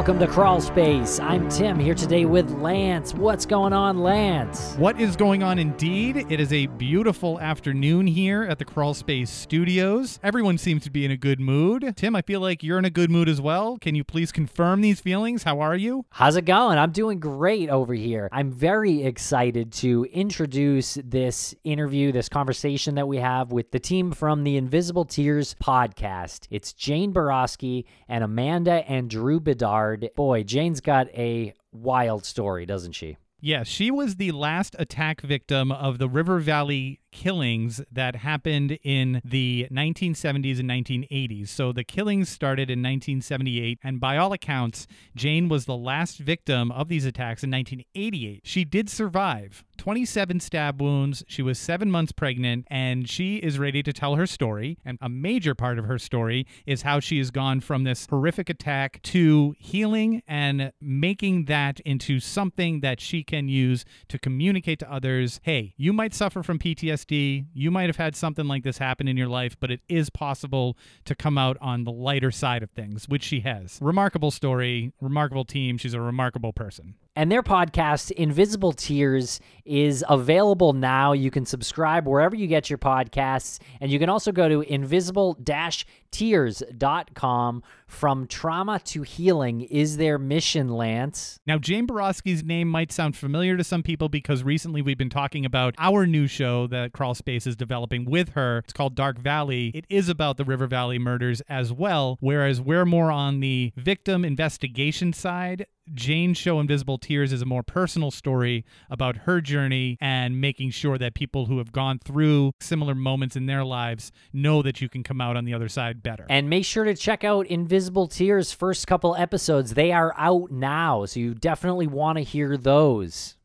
Welcome to Crawl Space. I'm Tim here today with Lance. What's going on, Lance? What is going on indeed? It is a beautiful afternoon here at the Crawl Space Studios. Everyone seems to be in a good mood. Tim, I feel like you're in a good mood as well. Can you please confirm these feelings? How are you? How's it going? I'm doing great over here. I'm very excited to introduce this interview, this conversation that we have with the team from the Invisible Tears podcast. It's Jane Boroski and Amanda and Drew Bedard. Boy, Jane's got a wild story, doesn't she? Yes, she was the last attack victim of the River Valley killings that happened in the 1970s and 1980s. So the killings started in 1978, and by all accounts, Jane was the last victim of these attacks in 1988. She did survive 27 stab wounds. She was seven months pregnant, and she is ready to tell her story. And a major part of her story is how she has gone from this horrific attack to healing and making that into something that she can use to communicate to others hey, you might suffer from PTSD. You might have had something like this happen in your life, but it is possible to come out on the lighter side of things, which she has. Remarkable story, remarkable team. She's a remarkable person. And their podcast, Invisible Tears, is available now. You can subscribe wherever you get your podcasts. And you can also go to invisible tears.com. From trauma to healing is their mission, Lance. Now, Jane Boroski's name might sound familiar to some people because recently we've been talking about our new show that Crawl Space is developing with her. It's called Dark Valley. It is about the River Valley murders as well, whereas we're more on the victim investigation side. Jane's show Invisible Tears is a more personal story about her journey and making sure that people who have gone through similar moments in their lives know that you can come out on the other side better. And make sure to check out Invisible Tears' first couple episodes. They are out now, so you definitely want to hear those.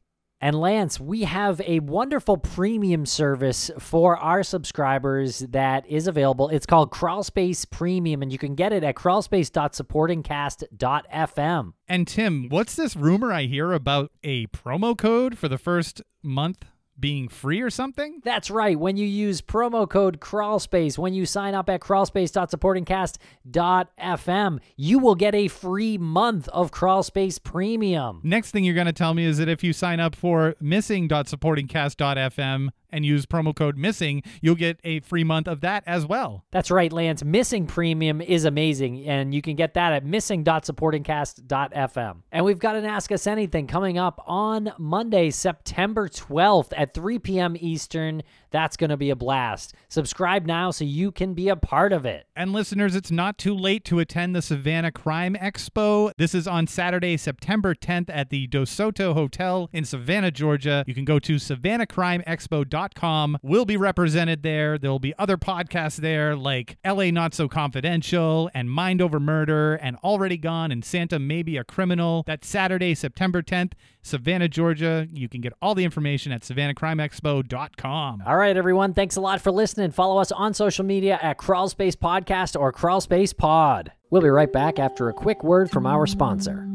And Lance, we have a wonderful premium service for our subscribers that is available. It's called Crawlspace Premium, and you can get it at crawlspace.supportingcast.fm. And Tim, what's this rumor I hear about a promo code for the first month being free or something? That's right. When you use promo code crawlspace, when you sign up at crawlspace.supportingcast.fm, you will get a free month of crawlspace premium. Next thing you're going to tell me is that if you sign up for missing.supportingcast.fm and use promo code missing, you'll get a free month of that as well. That's right, Lance. Missing premium is amazing, and you can get that at missing.supportingcast.fm. And we've got an Ask Us Anything coming up on Monday, September 12th at 3 p.m. Eastern. That's going to be a blast. Subscribe now so you can be a part of it. And listeners, it's not too late to attend the Savannah Crime Expo. This is on Saturday, September 10th at the DeSoto Hotel in Savannah, Georgia. You can go to savannahcrimeexpo.com. We'll be represented there. There will be other podcasts there like LA Not So Confidential and Mind Over Murder and Already Gone and Santa Maybe a Criminal. That's Saturday, September 10th, Savannah, Georgia. You can get all the information at savannahcrimeexpo.com. All right, everyone. Thanks a lot for listening. Follow us on social media at Crawlspace Podcast or Crawlspace Pod. We'll be right back after a quick word from our sponsor.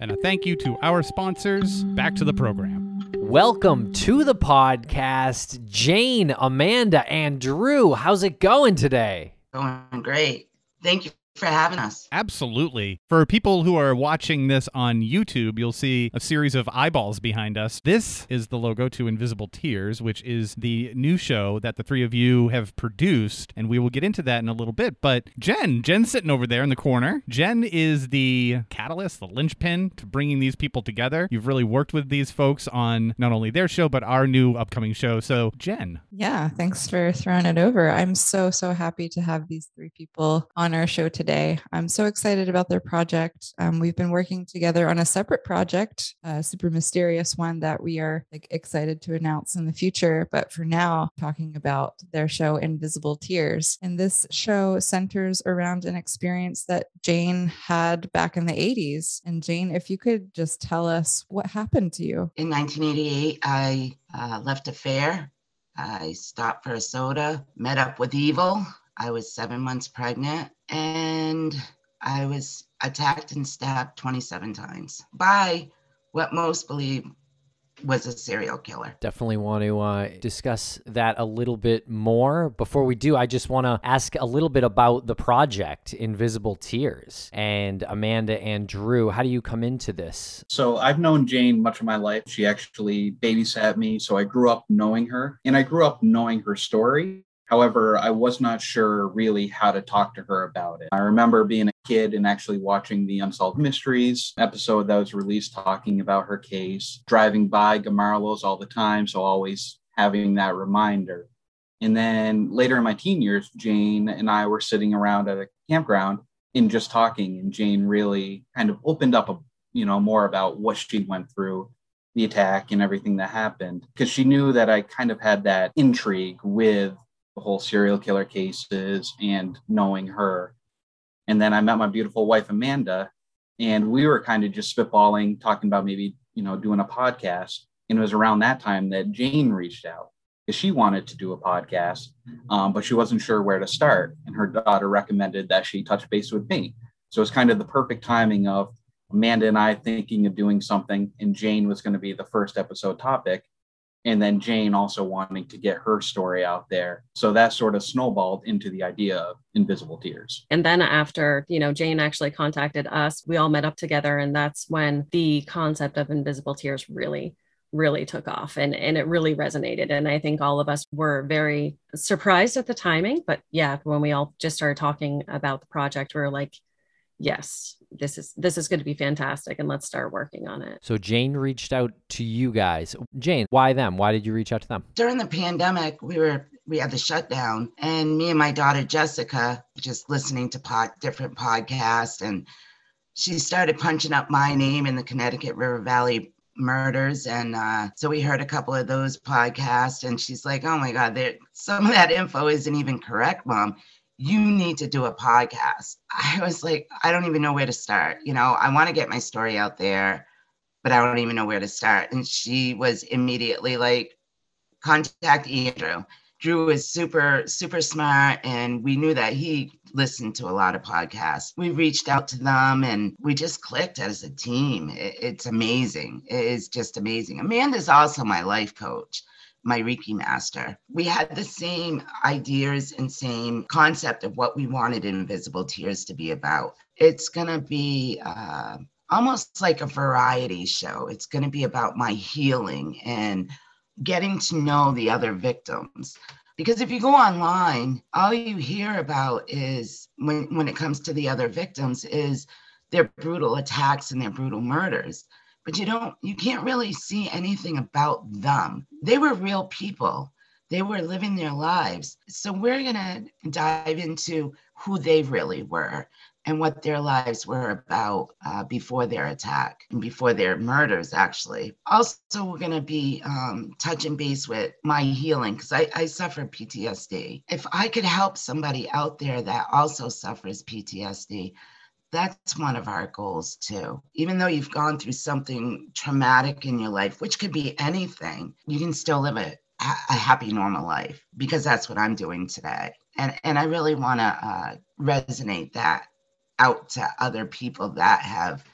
And a thank you to our sponsors. Back to the program. Welcome to the podcast, Jane, Amanda, and Drew. How's it going today? Going great. Thank you for having us. Absolutely. For people who are watching this on YouTube, you'll see a series of eyeballs behind us. This is the logo to Invisible Tears, which is the new show that the three of you have produced, and we will get into that in a little bit. But Jen, Jen's sitting over there in the corner. Jen is the catalyst, the linchpin to bringing these people together. You've really worked with these folks on not only their show, but our new upcoming show. So, Jen. Yeah, thanks for throwing it over. I'm so, so happy to have these three people on our show today. I'm so excited about their project. Um, we've been working together on a separate project, a super mysterious one that we are like, excited to announce in the future. But for now, talking about their show, Invisible Tears. And this show centers around an experience that Jane had back in the 80s. And Jane, if you could just tell us what happened to you. In 1988, I uh, left a fair. I stopped for a soda, met up with Evil. I was seven months pregnant, and I was attacked and stabbed 27 times by what most believe was a serial killer. Definitely want to uh, discuss that a little bit more. Before we do, I just want to ask a little bit about the project Invisible Tears and Amanda and Drew. How do you come into this? So I've known Jane much of my life. She actually babysat me, so I grew up knowing her, and I grew up knowing her story. However, I was not sure really how to talk to her about it. I remember being a kid and actually watching the Unsolved Mysteries episode that was released talking about her case, driving by Gomarlos all the time. So always having that reminder. And then later in my teen years, Jane and I were sitting around at a campground and just talking. And Jane really kind of opened up a, you know, more about what she went through, the attack and everything that happened. Because she knew that I kind of had that intrigue with the whole serial killer cases and knowing her. And then I met my beautiful wife, Amanda, and we were kind of just spitballing, talking about maybe, you know, doing a podcast. And it was around that time that Jane reached out because she wanted to do a podcast, um, but she wasn't sure where to start. And her daughter recommended that she touch base with me. So it's kind of the perfect timing of Amanda and I thinking of doing something, and Jane was going to be the first episode topic and then Jane also wanting to get her story out there. So that sort of snowballed into the idea of Invisible Tears. And then after, you know, Jane actually contacted us, we all met up together and that's when the concept of Invisible Tears really really took off and and it really resonated and I think all of us were very surprised at the timing but yeah when we all just started talking about the project we were like yes this is this is going to be fantastic and let's start working on it. So jane reached out to you guys. Jane why them? Why did you reach out to them? During the pandemic we were we had the shutdown and me and my daughter jessica just listening to pod, different podcasts and she started punching up my name in the connecticut river valley murders and uh, so we heard a couple of those podcasts and she's like oh my god there some of that info isn't even correct mom you need to do a podcast. I was like, I don't even know where to start. You know, I want to get my story out there, but I don't even know where to start. And she was immediately like, contact Andrew. Drew is super, super smart. And we knew that he listened to a lot of podcasts. We reached out to them and we just clicked as a team. It's amazing. It is just amazing. Amanda's also my life coach my Reiki master. We had the same ideas and same concept of what we wanted Invisible Tears to be about. It's going to be uh, almost like a variety show. It's going to be about my healing and getting to know the other victims. Because if you go online, all you hear about is when, when it comes to the other victims is their brutal attacks and their brutal murders but you don't you can't really see anything about them. They were real people. They were living their lives. So we're going to dive into who they really were and what their lives were about uh, before their attack and before their murders actually. Also we're going to be um, touching base with my healing because I, I suffer ptsd if i could help somebody out there that also suffers ptsd that's one of our goals too. Even though you've gone through something traumatic in your life, which could be anything, you can still live a, a happy, normal life because that's what I'm doing today. And, and I really want to uh, resonate that out to other people that have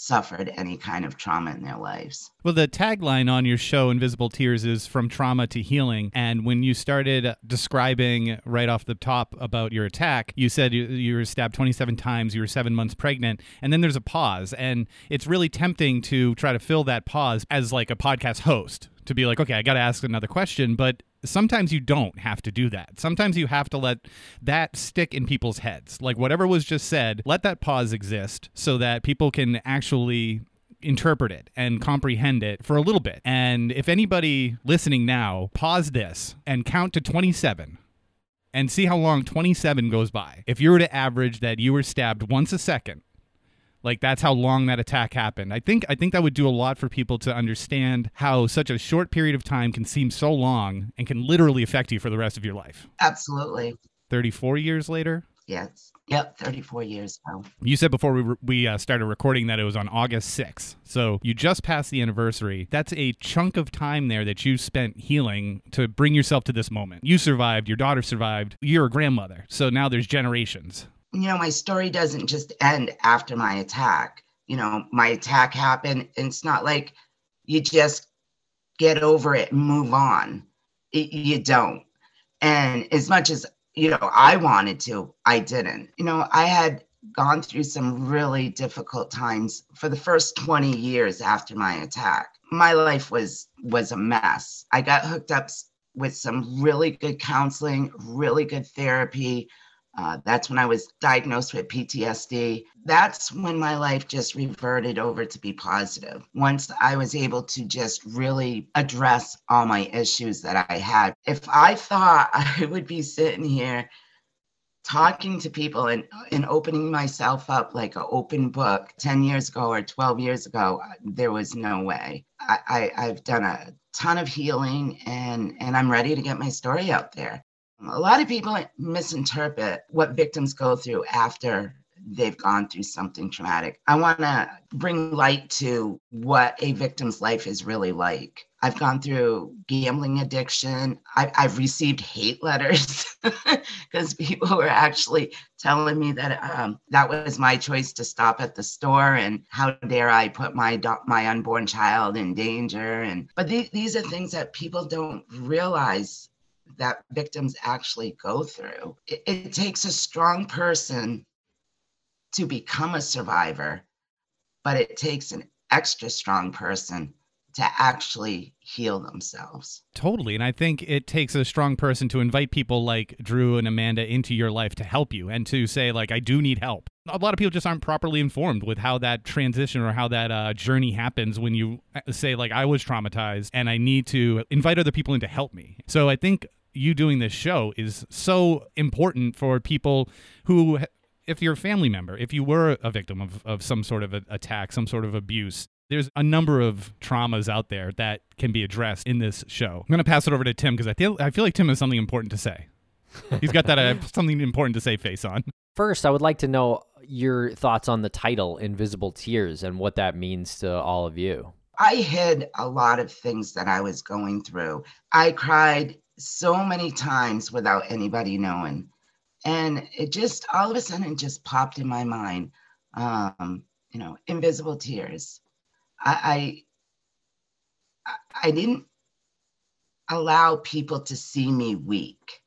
suffered any kind of trauma in their lives. Well, the tagline on your show, Invisible Tears, is from trauma to healing. And when you started describing right off the top about your attack, you said you, you were stabbed 27 times, you were seven months pregnant, and then there's a pause. And it's really tempting to try to fill that pause as like a podcast host to be like, okay, I got to ask another question. But sometimes you don't have to do that. Sometimes you have to let that stick in people's heads. Like whatever was just said, let that pause exist so that people can actually interpret it and comprehend it for a little bit. And if anybody listening now, pause this and count to 27 and see how long 27 goes by. If you were to average that you were stabbed once a second, like that's how long that attack happened. I think I think that would do a lot for people to understand how such a short period of time can seem so long and can literally affect you for the rest of your life. Absolutely. 34 years later? Yes. Yep, 34 years now. You said before we, re- we uh, started recording that it was on August 6th. So you just passed the anniversary. That's a chunk of time there that you spent healing to bring yourself to this moment. You survived, your daughter survived, you're a grandmother. So now there's generations. You know, my story doesn't just end after my attack. You know, my attack happened, and it's not like you just get over it and move on. It, you don't. And as much as you know, I wanted to, I didn't. You know, I had gone through some really difficult times for the first 20 years after my attack. My life was was a mess. I got hooked up with some really good counseling, really good therapy. Uh, that's when I was diagnosed with PTSD. That's when my life just reverted over to be positive. Once I was able to just really address all my issues that I had. If I thought I would be sitting here talking to people and, and opening myself up like an open book 10 years ago or 12 years ago, there was no way. I, I, I've done a ton of healing and, and I'm ready to get my story out there. A lot of people misinterpret what victims go through after they've gone through something traumatic. I want to bring light to what a victim's life is really like. I've gone through gambling addiction. I, have received hate letters because people were actually telling me that um, that was my choice to stop at the store and how dare I put my do- my unborn child in danger. And but th- these are things that people don't realize that victims actually go through. It, it takes a strong person to become a survivor, but it takes an extra strong person to actually heal themselves. Totally. And I think it takes a strong person to invite people like Drew and Amanda into your life to help you and to say, like, I do need help. A lot of people just aren't properly informed with how that transition or how that uh, journey happens when you uh, say, like, I was traumatized and I need to invite other people in to help me. So I think you doing this show is so important for people who if you're a family member if you were a victim of, of some sort of attack some sort of abuse there's a number of traumas out there that can be addressed in this show. I'm going to pass it over to tim because I feel, I feel like tim has something important to say. He's got that uh, something important to say face on. First i would like to know your thoughts on the title invisible tears and what that means to all of you. I hid a lot of things that I was going through. I cried so many times without anybody knowing. And it just all of a sudden just popped in my mind. Um, you know, invisible tears. I, I I didn't allow people to see me weak.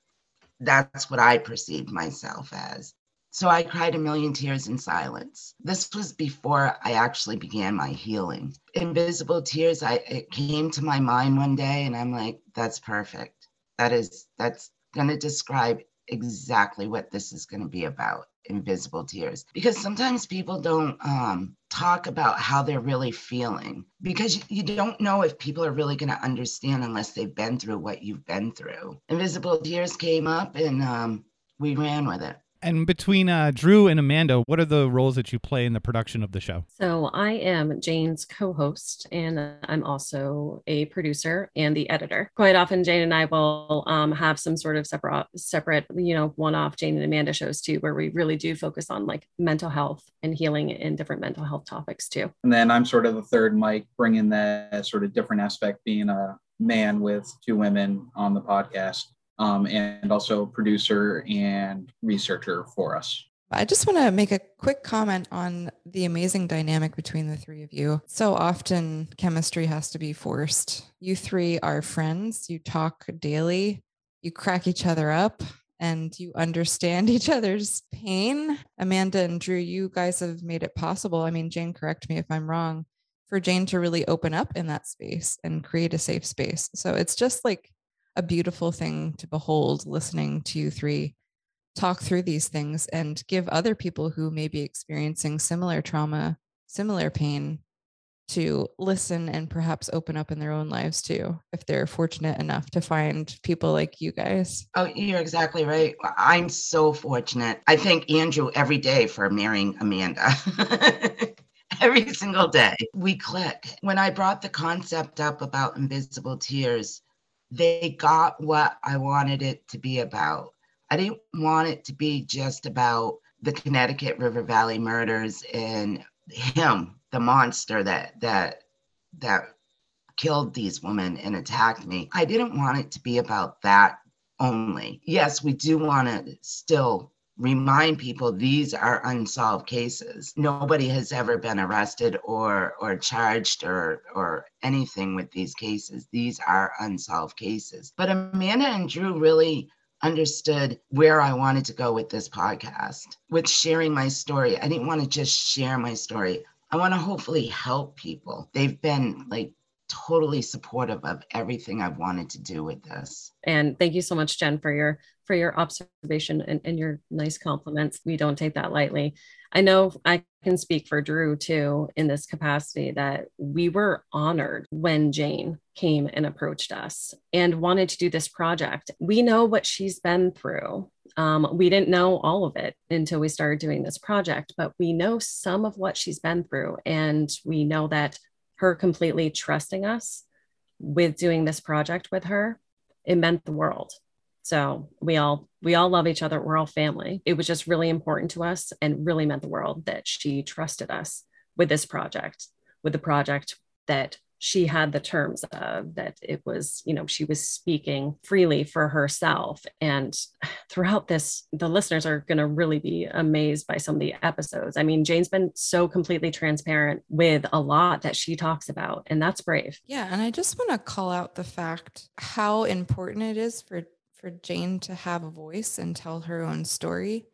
That's what I perceived myself as. So I cried a million tears in silence. This was before I actually began my healing. Invisible tears, I it came to my mind one day and I'm like, that's perfect that is that's going to describe exactly what this is going to be about invisible tears. Because sometimes people don't um, talk about how they're really feeling because you, don't know if people are really going to understand unless they've been through what you've been through. Invisible tears came up and um, we ran with it and between uh, Drew and Amanda, what are the roles that you play in the production of the show? So I am Jane's co-host, and I'm also a producer and the editor. Quite often, Jane and I will um, have some sort of separate, separate, you know, one-off Jane and Amanda shows too, where we really do focus on like mental health and healing and different mental health topics too. And then I'm sort of the third mic, bringing that sort of different aspect, being a man with two women on the podcast um, and also producer and researcher for us. I just want to make a quick comment on the amazing dynamic between the three of you. So often chemistry has to be forced. You three are friends, you talk daily, you crack each other up, and you understand each other's pain. Amanda and Drew, you guys have made it possible. I mean, Jane, correct me if I'm wrong, for Jane to really open up in that space and create a safe space. So it's just like a beautiful thing to behold listening to you three talk through these things and give other people who may be experiencing similar trauma, similar pain to listen and perhaps open up in their own lives too, if they're fortunate enough to find people like you guys. Oh, you're exactly right. I'm so fortunate. I thank Andrew every day for marrying Amanda. every single day. We click. When I brought the concept up about invisible tears, they got what I wanted it to be about. I didn't want it to be just about the Connecticut River Valley murders and him, the monster that that that killed these women and attacked me. I didn't want it to be about that only. Yes, we do want to still remind people these are unsolved cases. Nobody has ever been arrested or or charged or or anything with these cases. These are unsolved cases. But Amanda and Drew really understood where I wanted to go with this podcast, with sharing my story. I didn't want to just share my story. I want to hopefully help people. They've been like totally supportive of everything I've wanted to do with this. And thank you so much, Jen, for your for your observation and, and your nice compliments. We don't take that lightly. I know I can speak for Drew too in this capacity that we were honored when Jane came and approached us and wanted to do this project. We know what she's been through. Um, we didn't know all of it until we started doing this project, but we know some of what she's been through. And we know that her completely trusting us with doing this project with her, it meant the world. So we all we all love each other. We're all family. It was just really important to us and really meant the world that she trusted us with this project, with the project that she had the terms of that it was you know she was speaking freely for herself and throughout this the listeners are going to really be amazed by some of the episodes i mean jane's been so completely transparent with a lot that she talks about and that's brave yeah and i just want to call out the fact how important it is for for Jane to have a voice and tell her own story,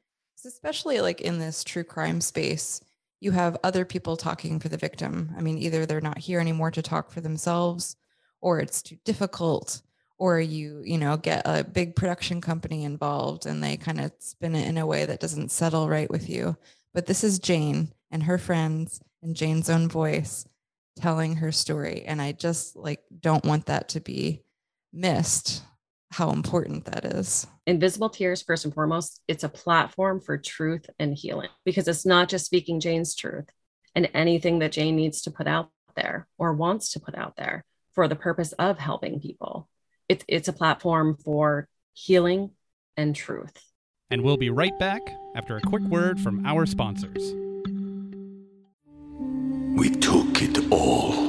especially like in this true crime space. You have other people talking for the victim. I mean, either they're not here anymore to talk for themselves, or it's too difficult, or you, you know, get a big production company involved and they kind of spin it in a way that doesn't settle right with you. But this is Jane and her friends and Jane's own voice telling her story. And I just like don't want that to be missed how important that is. Invisible Tears, first and foremost, it's a platform for truth and healing because it's not just speaking Jane's truth and anything that Jane needs to put out there or wants to put out there for the purpose of helping people. It's, it's a platform for healing and truth. And we'll be right back after a quick word from our sponsors. We took it all.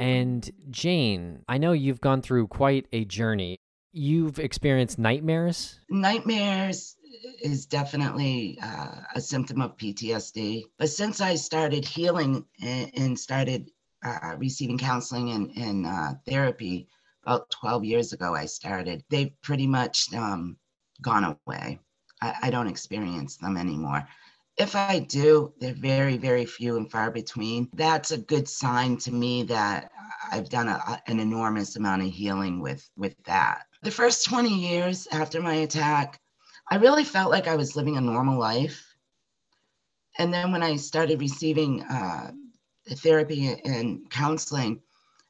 And Jane, I know you've gone through quite a journey. You've experienced nightmares? Nightmares is definitely uh, a symptom of PTSD. But since I started healing and, started uh, receiving counseling and, and uh, therapy about 12 years ago, I started, they've pretty much um, gone away. I, I don't experience them anymore. If I do, they're very, very few and far between. That's a good sign to me that I've done a, an enormous amount of healing with with that. The first 20 years after my attack, I really felt like I was living a normal life. And then when I started receiving uh, therapy and counseling,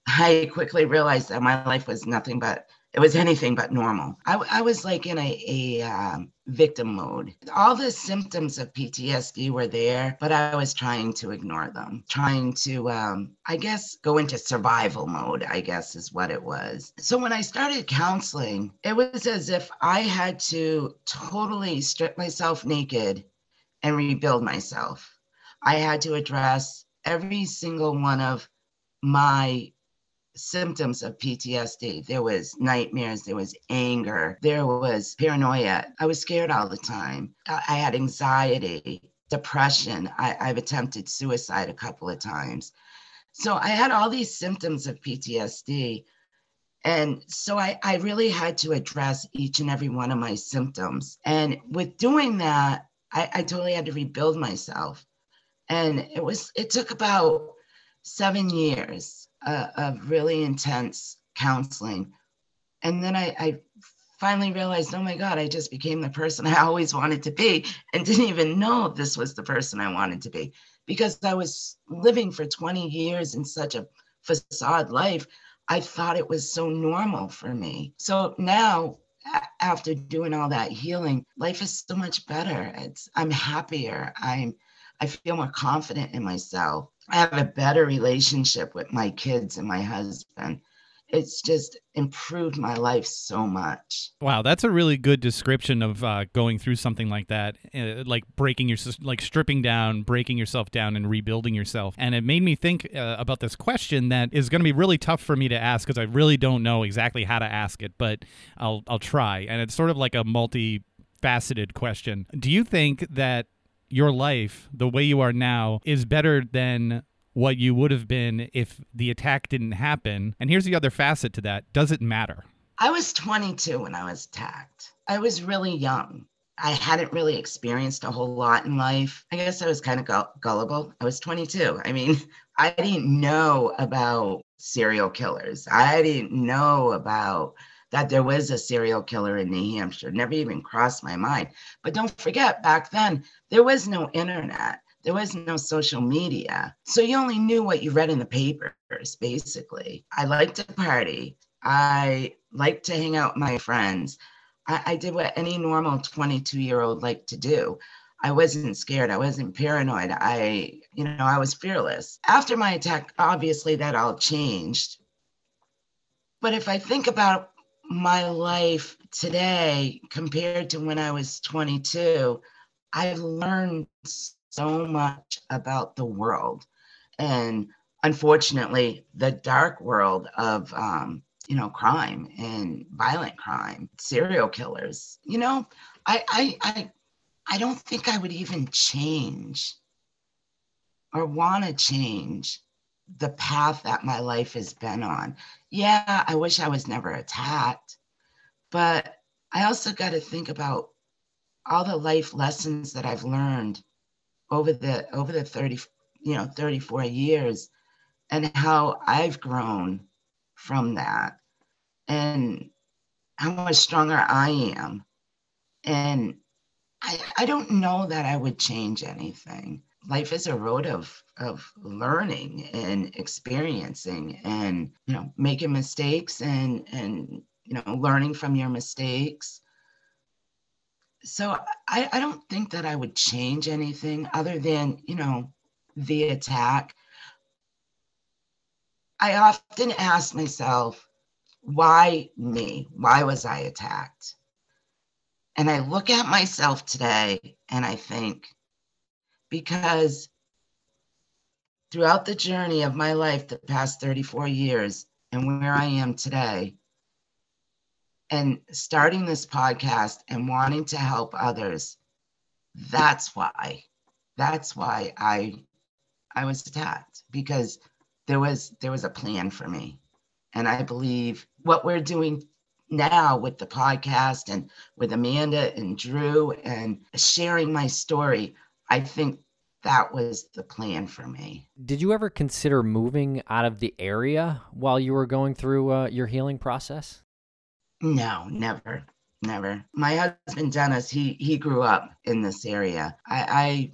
I quickly realized that my life was nothing but it was anything but normal. I, I was like in a, a um, victim mode. All the symptoms of PTSD were there, but I was trying to ignore them, trying to, um, I guess, go into survival mode, I guess is what it was. So when I started counseling, it was as if I had to totally strip myself naked and rebuild myself. I had to address every single one of my symptoms of PTSD. There was nightmares, there was anger, there was paranoia. I was scared all the time. I had anxiety, depression. I, have attempted suicide a couple of times. So I had all these symptoms of PTSD. And so I, I really had to address each and every one of my symptoms. And with doing that, I, I totally had to rebuild myself. And it was, it took about seven years of really intense counseling. And then I, I finally realized, oh my God, I just became the person I always wanted to be and didn't even know this was the person I wanted to be because I was living for 20 years in such a facade life. I thought it was so normal for me. So now, after doing all that healing, life is so much better. It's I'm happier. I'm I feel more confident in myself. I have a better relationship with my kids and my husband. It's just improved my life so much. Wow, that's a really good description of uh, going through something like that, uh, like breaking your, like stripping down, breaking yourself down, and rebuilding yourself. And it made me think uh, about this question that is going to be really tough for me to ask because I really don't know exactly how to ask it, but I'll I'll try. And it's sort of like a multi-faceted question. Do you think that your life the way you are now is better than what you would have been if the attack didn't happen. And here's the other facet to that does it matter? I was 22 when I was attacked. I was really young. I hadn't really experienced a whole lot in life. I guess I was kind of gullible. I was 22. I mean, I didn't know about serial killers. I didn't know about that there was a serial killer in New Hampshire. Never even crossed my mind. But don't forget, back then, there was no internet, there was no social media. So you only knew what you read in the papers, basically. I liked to party, I liked to hang out with my friends. I, I did what any normal 22 year old liked to do. I wasn't scared. I wasn't paranoid. I, you know, I was fearless. After my attack, obviously that all changed. But if I think about my life today compared to when I was 22, I've learned so much about the world. And unfortunately, the dark world of, um, you know, crime and violent crime, serial killers. You know, I, I, I, I don't think I would even change or want to change the path that my life has been on. Yeah, I wish I was never attacked, but I also got to think about all the life lessons that I've learned over the over the 30 you know 34 years and how I've grown from that and how much stronger I am. And I, I don't know that I would change anything life is a road of of learning and experiencing and you know making mistakes and and you know learning from your mistakes. So I, I don't think that i would change anything other than you know the attack. I often ask myself why me? Why was i attacked? And i look at myself today and i think because throughout the journey of my life, the past 34 years, and where I am today, and starting this podcast and wanting to help others, that's why. That's why I I was attacked because there was there was a plan for me. And I believe what we're doing now with the podcast and with Amanda and Drew and sharing my story, I think that was the plan for me. Did you ever consider moving out of the area while you were going through uh, your healing process? No, never, never. My husband Dennis, he he grew up in this area. I, I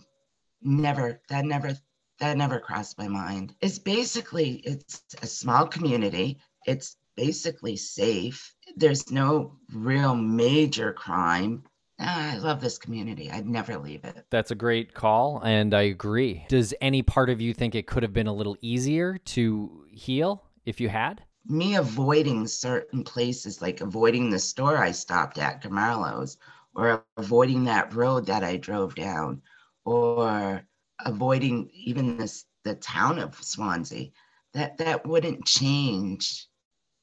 never that never that never crossed my mind. It's basically it's a small community. It's basically safe. There's no real major crime Ah, I love this community. I'd never leave it. That's a great call, and I agree. Does any part of you think it could have been a little easier to heal if you had? Me avoiding certain places, like avoiding the store I stopped at, Gomarlo's, or avoiding that road that I drove down, or avoiding even this the town of Swanzey, that that wouldn't change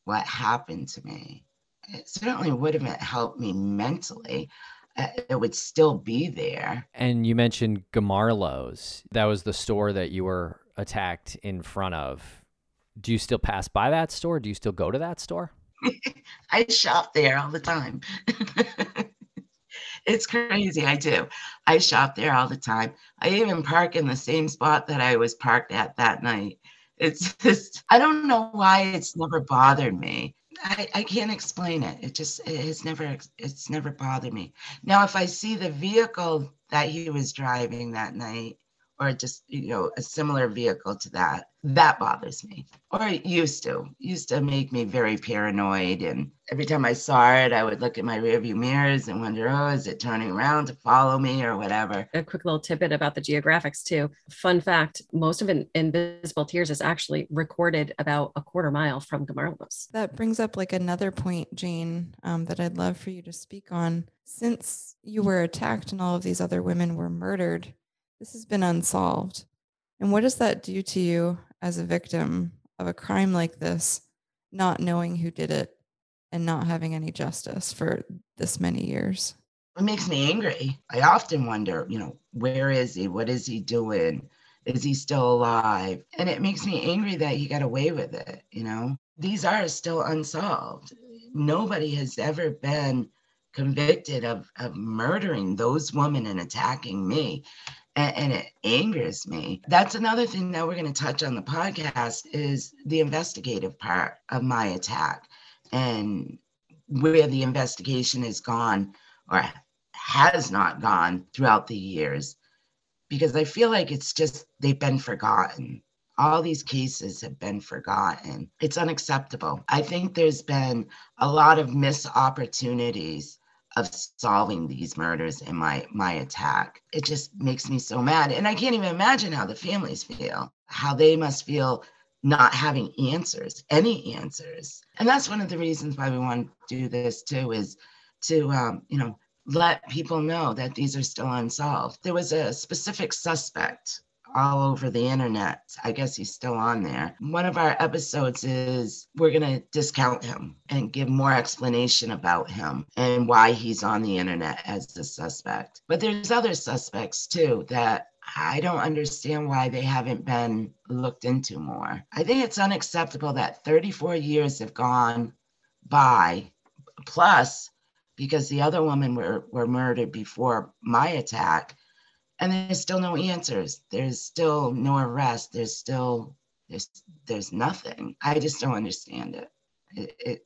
what happened to me. It certainly would have helped me mentally. Uh, it would still be there. And you mentioned Gomarlo's. That was the store that you were attacked in front of. Do you still pass by that store? Do you still go to that store? I shop there all the time. it's crazy. I do. I shop there all the time. I even park in the same spot that I was parked at that night. It's just, I don't know why it's never bothered me. I, I can't explain it. It just it has never it's never bothered me. Now, if I see the vehicle that he was driving that night, or just you know a similar vehicle to that that bothers me. Or it used to used to make me very paranoid and every time i saw it i would look at my rearview mirrors and wonder oh is it turning around to follow me or whatever? A quick little tidbit about the geographics too. Fun fact most of invisible tears is actually recorded about a quarter mile from gomarlos. That brings up like another point jane um, that i'd love for you to speak on. Since you were attacked and all of these other women were murdered this has been unsolved. And what does that do to you as a victim of a crime like this, not knowing who did it and not having any justice for this many years? It makes me angry. I often wonder, you know, where is he? What is he doing? Is he still alive? And it makes me angry that he got away with it, you know? These are still unsolved. Nobody has ever been convicted of, of murdering those women and attacking me and, and it angers me. That's another thing that we're going to touch on the podcast is the investigative part of my attack and where the investigation has gone or has not gone throughout the years because I feel like it's just they've been forgotten. All these cases have been forgotten. It's unacceptable. I think there's been a lot of missed opportunities of solving these murders in my my attack. It just makes me so mad. And I can't even imagine how the families feel, how they must feel not having answers, any answers. And that's one of the reasons why we want to do this too, is to um, you know, let people know that these are still unsolved. There was a specific suspect all over the internet. I guess he's still on there. One of our episodes is we're going to discount him and give more explanation about him and why he's on the internet as the suspect. But there's other suspects too that I don't understand why they haven't been looked into more. I think it's unacceptable that 34 years have gone by, plus, because the other women were, were murdered before my attack and there's still no answers there's still no arrest there's still there's there's nothing i just don't understand it it it,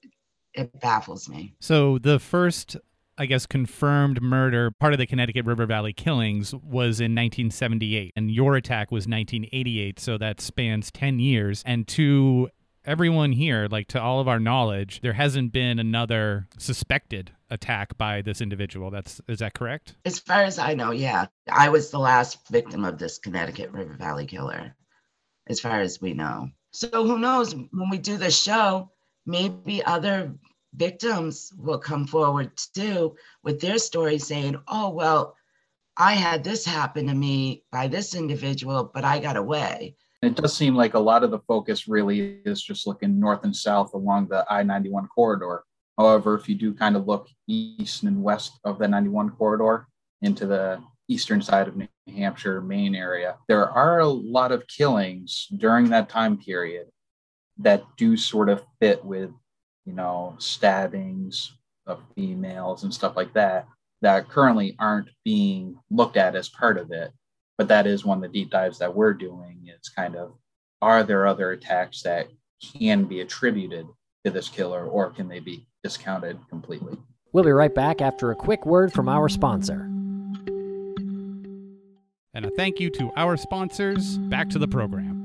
it baffles me so the first I guess, confirmed murder, part of the Connecticut River Valley killings, was in 1978, and your attack was 1988. So that spans 10 years. And to everyone here, like to all of our knowledge, there hasn't been another suspected attack by this individual. That's is that correct? As far as I know, yeah. I was the last victim of this Connecticut River Valley killer, as far as we know. So who knows when we do the show, maybe other victims will come forward too with their story saying, oh, well, I had this happen to me by this individual, but I got away. It does seem like a lot of the focus really is just looking north and south along the I 91 corridor. However, if you do kind of look east and west of the 91 corridor into the eastern side of New Hampshire, Maine area, there are a lot of killings during that time period that do sort of fit with, you know, stabbings of females and stuff like that, that currently aren't being looked at as part of it. But that is one of the deep dives that we're doing is kind of are there other attacks that can be attributed to this killer or can they be discounted completely? We'll be right back after a quick word from our sponsor. And a thank you to our sponsors. Back to the program.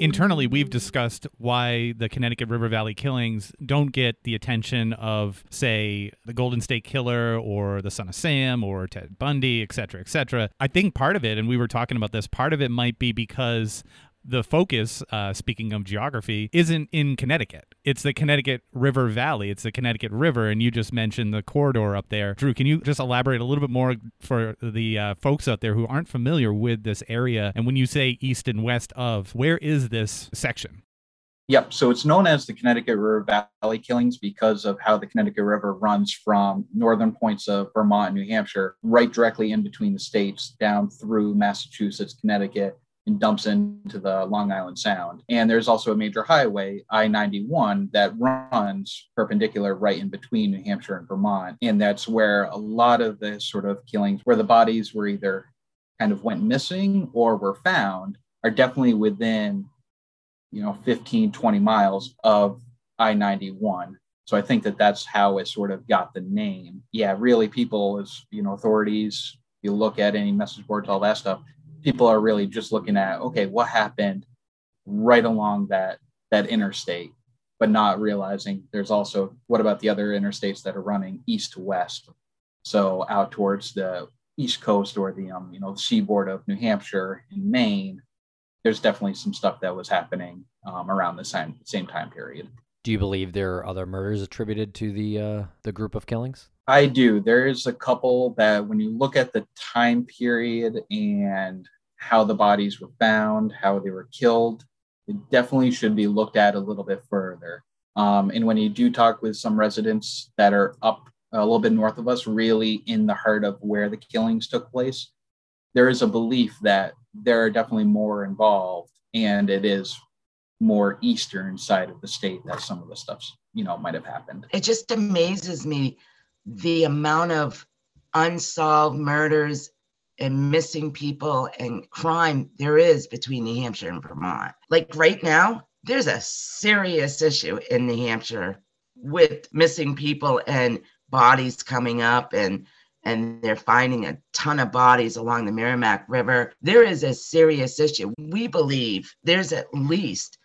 Internally we've discussed why the Connecticut River Valley killings don't get the attention of say the Golden State Killer or the Son of Sam or Ted Bundy, et cetera, et cetera. I think part of it, and we were talking about this, part of it might be because the focus, uh, speaking of geography, isn't in Connecticut. It's the Connecticut River Valley. It's the Connecticut River, and you just mentioned the corridor up there. Drew, can you just elaborate a little bit more for the uh, folks out there who aren't familiar with this area? And when you say east and west of, where is this section? Yep. So it's known as the Connecticut River Valley Killings because of how the Connecticut River runs from northern points of Vermont and New Hampshire, right directly in between the states, down through Massachusetts, Connecticut, and dumps into the Long Island Sound. And there's also a major highway, I 91, that runs perpendicular right in between New Hampshire and Vermont. And that's where a lot of the sort of killings, where the bodies were either kind of went missing or were found, are definitely within, you know, 15, 20 miles of I 91. So I think that that's how it sort of got the name. Yeah, really, people, as you know, authorities, you look at any message boards, all that stuff, people are really just looking at okay what happened right along that that interstate but not realizing there's also what about the other interstates that are running east to west? So out towards the east coast or the um, you know the seaboard of new hampshire and maine there's definitely some stuff that was happening um, around the same same time period. Do you believe there are other murders attributed to the uh, the group of killings I do. There's a couple that when you look at the time period and how the bodies were found, how they were killed, it definitely should be looked at a little bit further. Um, and when you do talk with some residents that are up a little bit north of us, really in the heart of where the killings took place, there is a belief that there are definitely more involved and it is more eastern side of the state that some of the stuff's you know might have happened it just amazes me the amount of unsolved murders and missing people and crime there is between New Hampshire and Vermont. Like right now, there's a serious issue in New Hampshire with missing people and bodies coming up and and they're finding a ton of bodies along the Merrimack River. There is a serious issue. We believe there's at least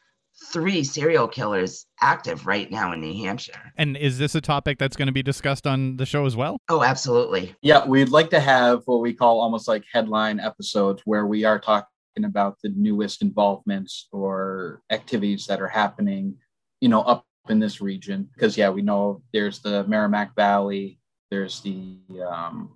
three serial killers active right now in New Hampshire. And is this a topic that's going to be discussed on the show as well? Oh, absolutely. Yeah, we'd like to have what we call almost like headline episodes where we are talking about the newest involvements or activities that are happening, you know, up in this region. Because, yeah, we know there's the Merrimack Valley, there's the um,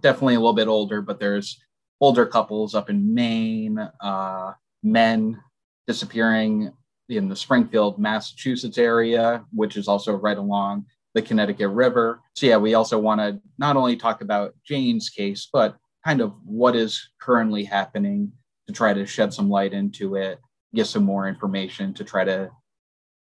definitely a little bit older, but there's older couples up in Maine, uh, men disappearing in the Springfield, Massachusetts area, which is also right along the Connecticut River. So, yeah, we also want to not only talk about Jane's case, but kind of what is currently happening to try to shed some light into it, get some more information to try to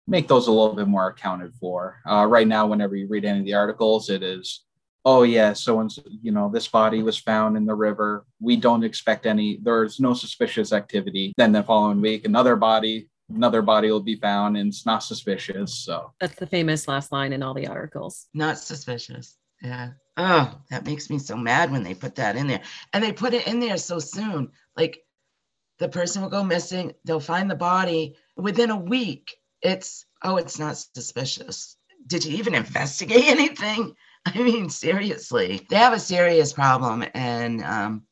make those a little bit more accounted for. Uh, right now, whenever you read any of the articles, it is, oh, yeah, so and you know, this body was found in the river. We don't expect any, there's no suspicious activity. Then the following week, another body another body will be found and it's not suspicious. So that's the famous last line in all the articles. Not suspicious. Yeah. Oh, that makes me so mad when they put that in there. And they put it in there so soon. Like the person will go missing, they'll find the body within a week. It's, oh, it's not suspicious. Did you even investigate anything? I mean, seriously, they have a serious problem. And um,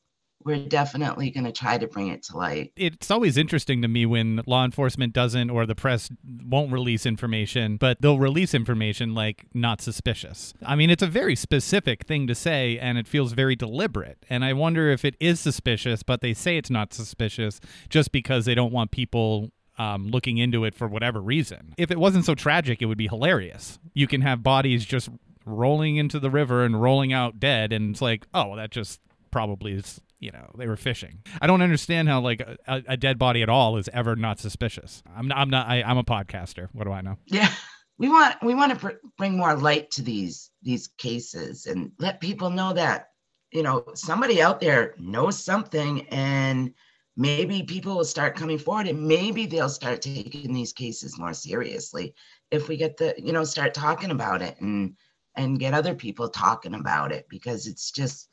we're definitely going to try to bring it to light. It's always interesting to me when law enforcement doesn't or the press won't release information, but they'll release information like not suspicious. I mean, it's a very specific thing to say and it feels very deliberate. And I wonder if it is suspicious, but they say it's not suspicious just because they don't want people um, looking into it for whatever reason. If it wasn't so tragic, it would be hilarious. You can have bodies just rolling into the river and rolling out dead, and it's like, oh, that just probably is you know they were fishing. I don't understand how like a, a dead body at all is ever not suspicious. I'm not. I'm not. I, I'm a podcaster. What do I know? Yeah, we want we want to pr- bring more light to these these cases and let people know that you know somebody out there knows something and maybe people will start coming forward and maybe they'll start taking these cases more seriously if we get the you know start talking about it and and get other people talking about it because it's just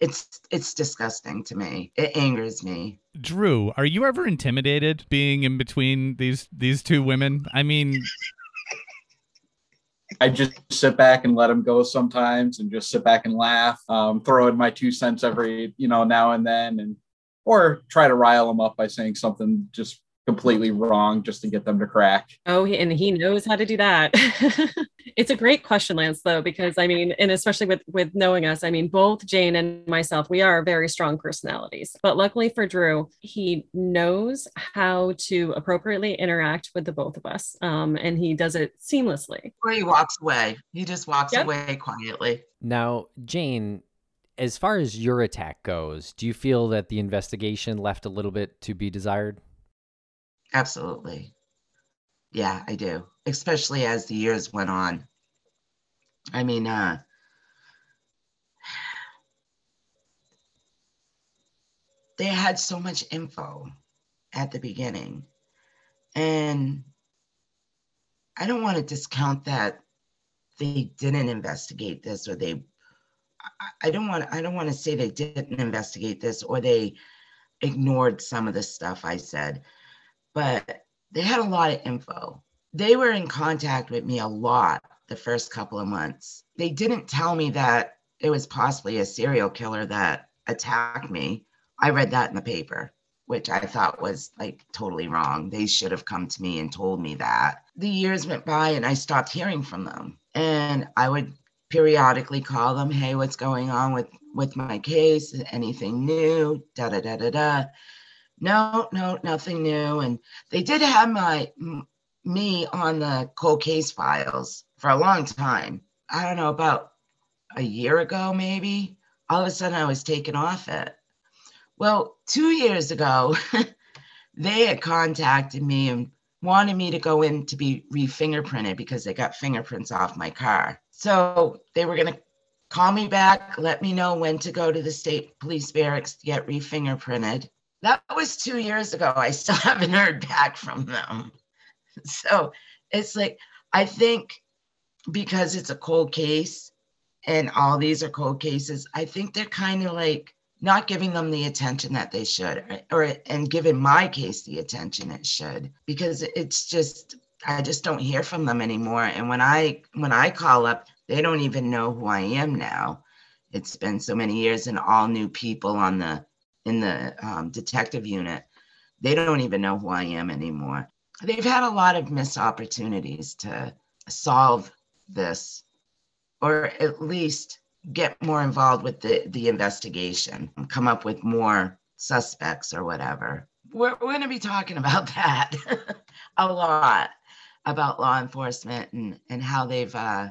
it's it's disgusting to me. It angers me. Drew, are you ever intimidated being in between these these two women? I mean, I just sit back and let them go sometimes, and just sit back and laugh, um, throw in my two cents every you know now and then, and or try to rile them up by saying something just completely wrong just to get them to crack. Oh, and he knows how to do that. it's a great question, Lance, though, because I mean, and especially with with knowing us, I mean, both Jane and myself, we are very strong personalities. But luckily for Drew, he knows how to appropriately interact with the both of us, um, and he does it seamlessly. Or he walks away. He just walks yep. away quietly. Now, Jane, as far as your attack goes, do you feel that the investigation left a little bit to be desired? Absolutely. Yeah, I do. Especially as the years went on. I mean, uh, they had so much info at the beginning. And I don't want to discount that they didn't investigate this or they I don't want I don't want to say they didn't investigate this or they ignored some of the stuff I said but they had a lot of info. They were in contact with me a lot the first couple of months. They didn't tell me that it was possibly a serial killer that attacked me. I read that in the paper, which I thought was like totally wrong. They should have come to me and told me that. The years went by and I stopped hearing from them. And I would periodically call them, hey, what's going on with with my case? Anything new? Da da da da da no, no, nothing new. And they did have my me on the cold case files for a long time. I don't know, about a year ago, maybe. All of a sudden, I was taken off it. Well, two years ago, they had contacted me and wanted me to go in to be re-fingerprinted because they got fingerprints off my car. So they were going to call me back, let me know when to go to the state police barracks to get re-fingerprinted. That was two years ago. I still haven't heard back from them. So it's like, I think because it's a cold case and all these are cold cases, I think they're kind of like not giving them the attention that they should or and giving my case the attention it should because it's just I just don't hear from them anymore and when I when I call up they don't even know who I am now it's been so many years and all new people on the in the um, detective unit, they don't even know who I am anymore. They've had a lot of missed opportunities to solve this, or at least get more involved with the, the investigation, come up with more suspects or whatever. We're, we're going to be talking about that a lot about law enforcement and, and how they've uh,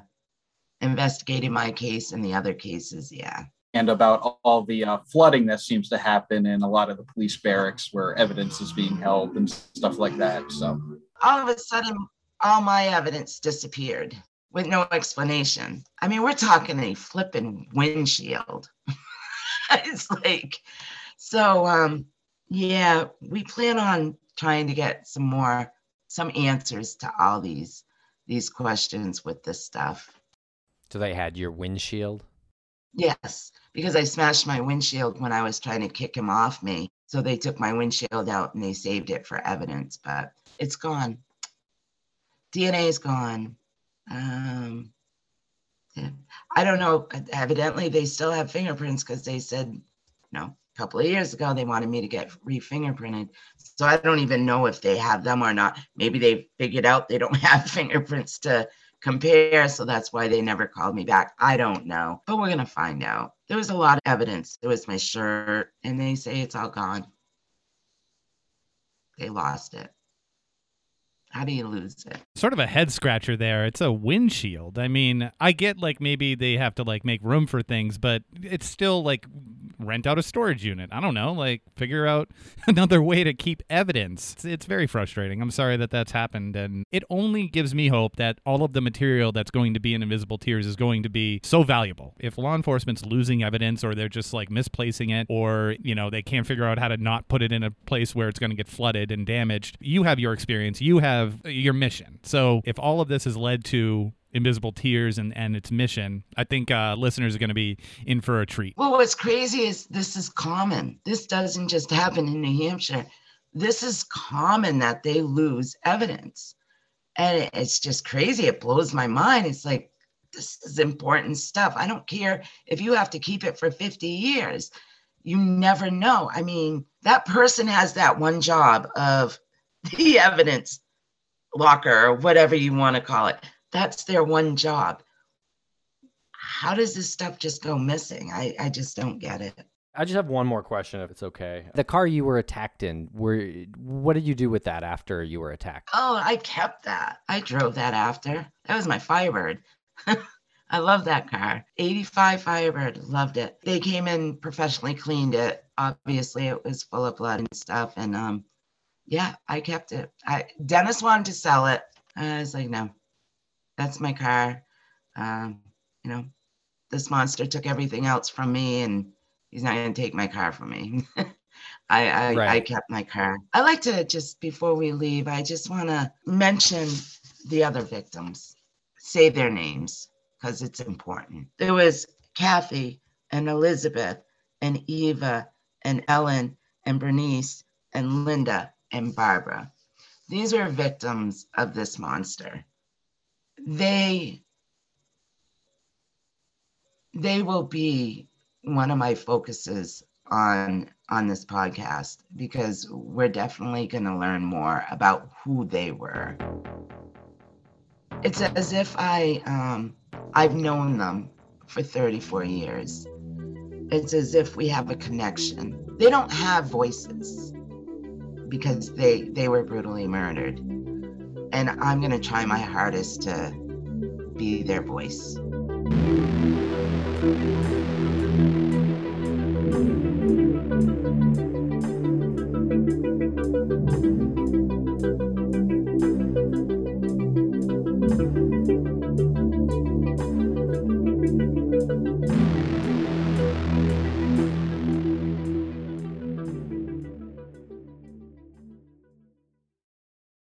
investigated my case and the other cases. Yeah and about all the uh, flooding that seems to happen in a lot of the police barracks where evidence is being held and stuff like that. So all of a sudden, all my evidence disappeared with no explanation. I mean, we're talking a flipping windshield. it's like, so um, yeah, we plan on trying to get some more, some answers to all these these questions with this stuff. So they had your windshield. Yes, because I smashed my windshield when I was trying to kick him off me. So they took my windshield out and they saved it for evidence, but it's gone. DNA is gone. Um, yeah. I don't know. Evidently, they still have fingerprints because they said, you know, a couple of years ago they wanted me to get re-fingerprinted. So I don't even know if they have them or not. Maybe they figured out they don't have fingerprints to compare. So that's why they never called me back. I don't know, but we're going to find out. There was a lot of evidence. There was my shirt, and they say it's all gone. They lost it. How do you lose it? Sort of a head scratcher there. It's a windshield. I mean, I get like maybe they have to like make room for things, but it's still like rent out a storage unit. I don't know, like figure out another way to keep evidence. It's, it's, very frustrating. I'm sorry that that's happened. And it only gives me hope that all of the material that's going to be in Invisible Tears is going to be so valuable. If law enforcement's losing evidence or they're just like misplacing it or, you know, they can't figure out how to not put it in a place where it's going to get flooded and damaged, you have your experience. You have have your mission. So if all of this has led to Invisible Tears and, and its mission, I think uh, listeners are going to be in for a treat. Well, what's crazy is this is common. This doesn't just happen in New Hampshire. This is common that they lose evidence. And it's just crazy. It blows my mind. It's like, this is important stuff. I don't care if you have to keep it for 50 years. You never know. I mean, that person has that one job of the evidence locker or whatever you want to call it. That's their one job. How does this stuff just go missing? I, I just don't get it. I just have one more question, if it's okay. The car you were attacked in, were what did you do with that after you were attacked? Oh, I kept that. I drove that after. That was my Firebird. I love that car. 85 Firebird. Loved it. They came in professionally cleaned it. Obviously, it was full of blood and stuff. And um, yeah, I kept it. I Dennis wanted to sell it. I was like, no, that's my car. Um, you know, this monster took everything else from me and he's not going to take my car from me. I I, right. I kept my car. I like to just before we leave, I just want to mention the other victims, say their names because it's important. There was Cathy and Elizabeth and Eva and Ellen and Bernice and Lynda and Barbara. These are victims of this monster. They they will be one of my focuses on on this podcast because we're definitely going to learn more about who they were. It's as if I um, I've known them for 34 years. It's as if we have a connection. They don't have voices because they they were brutally murdered. And I'm going to try my hardest to be their voice.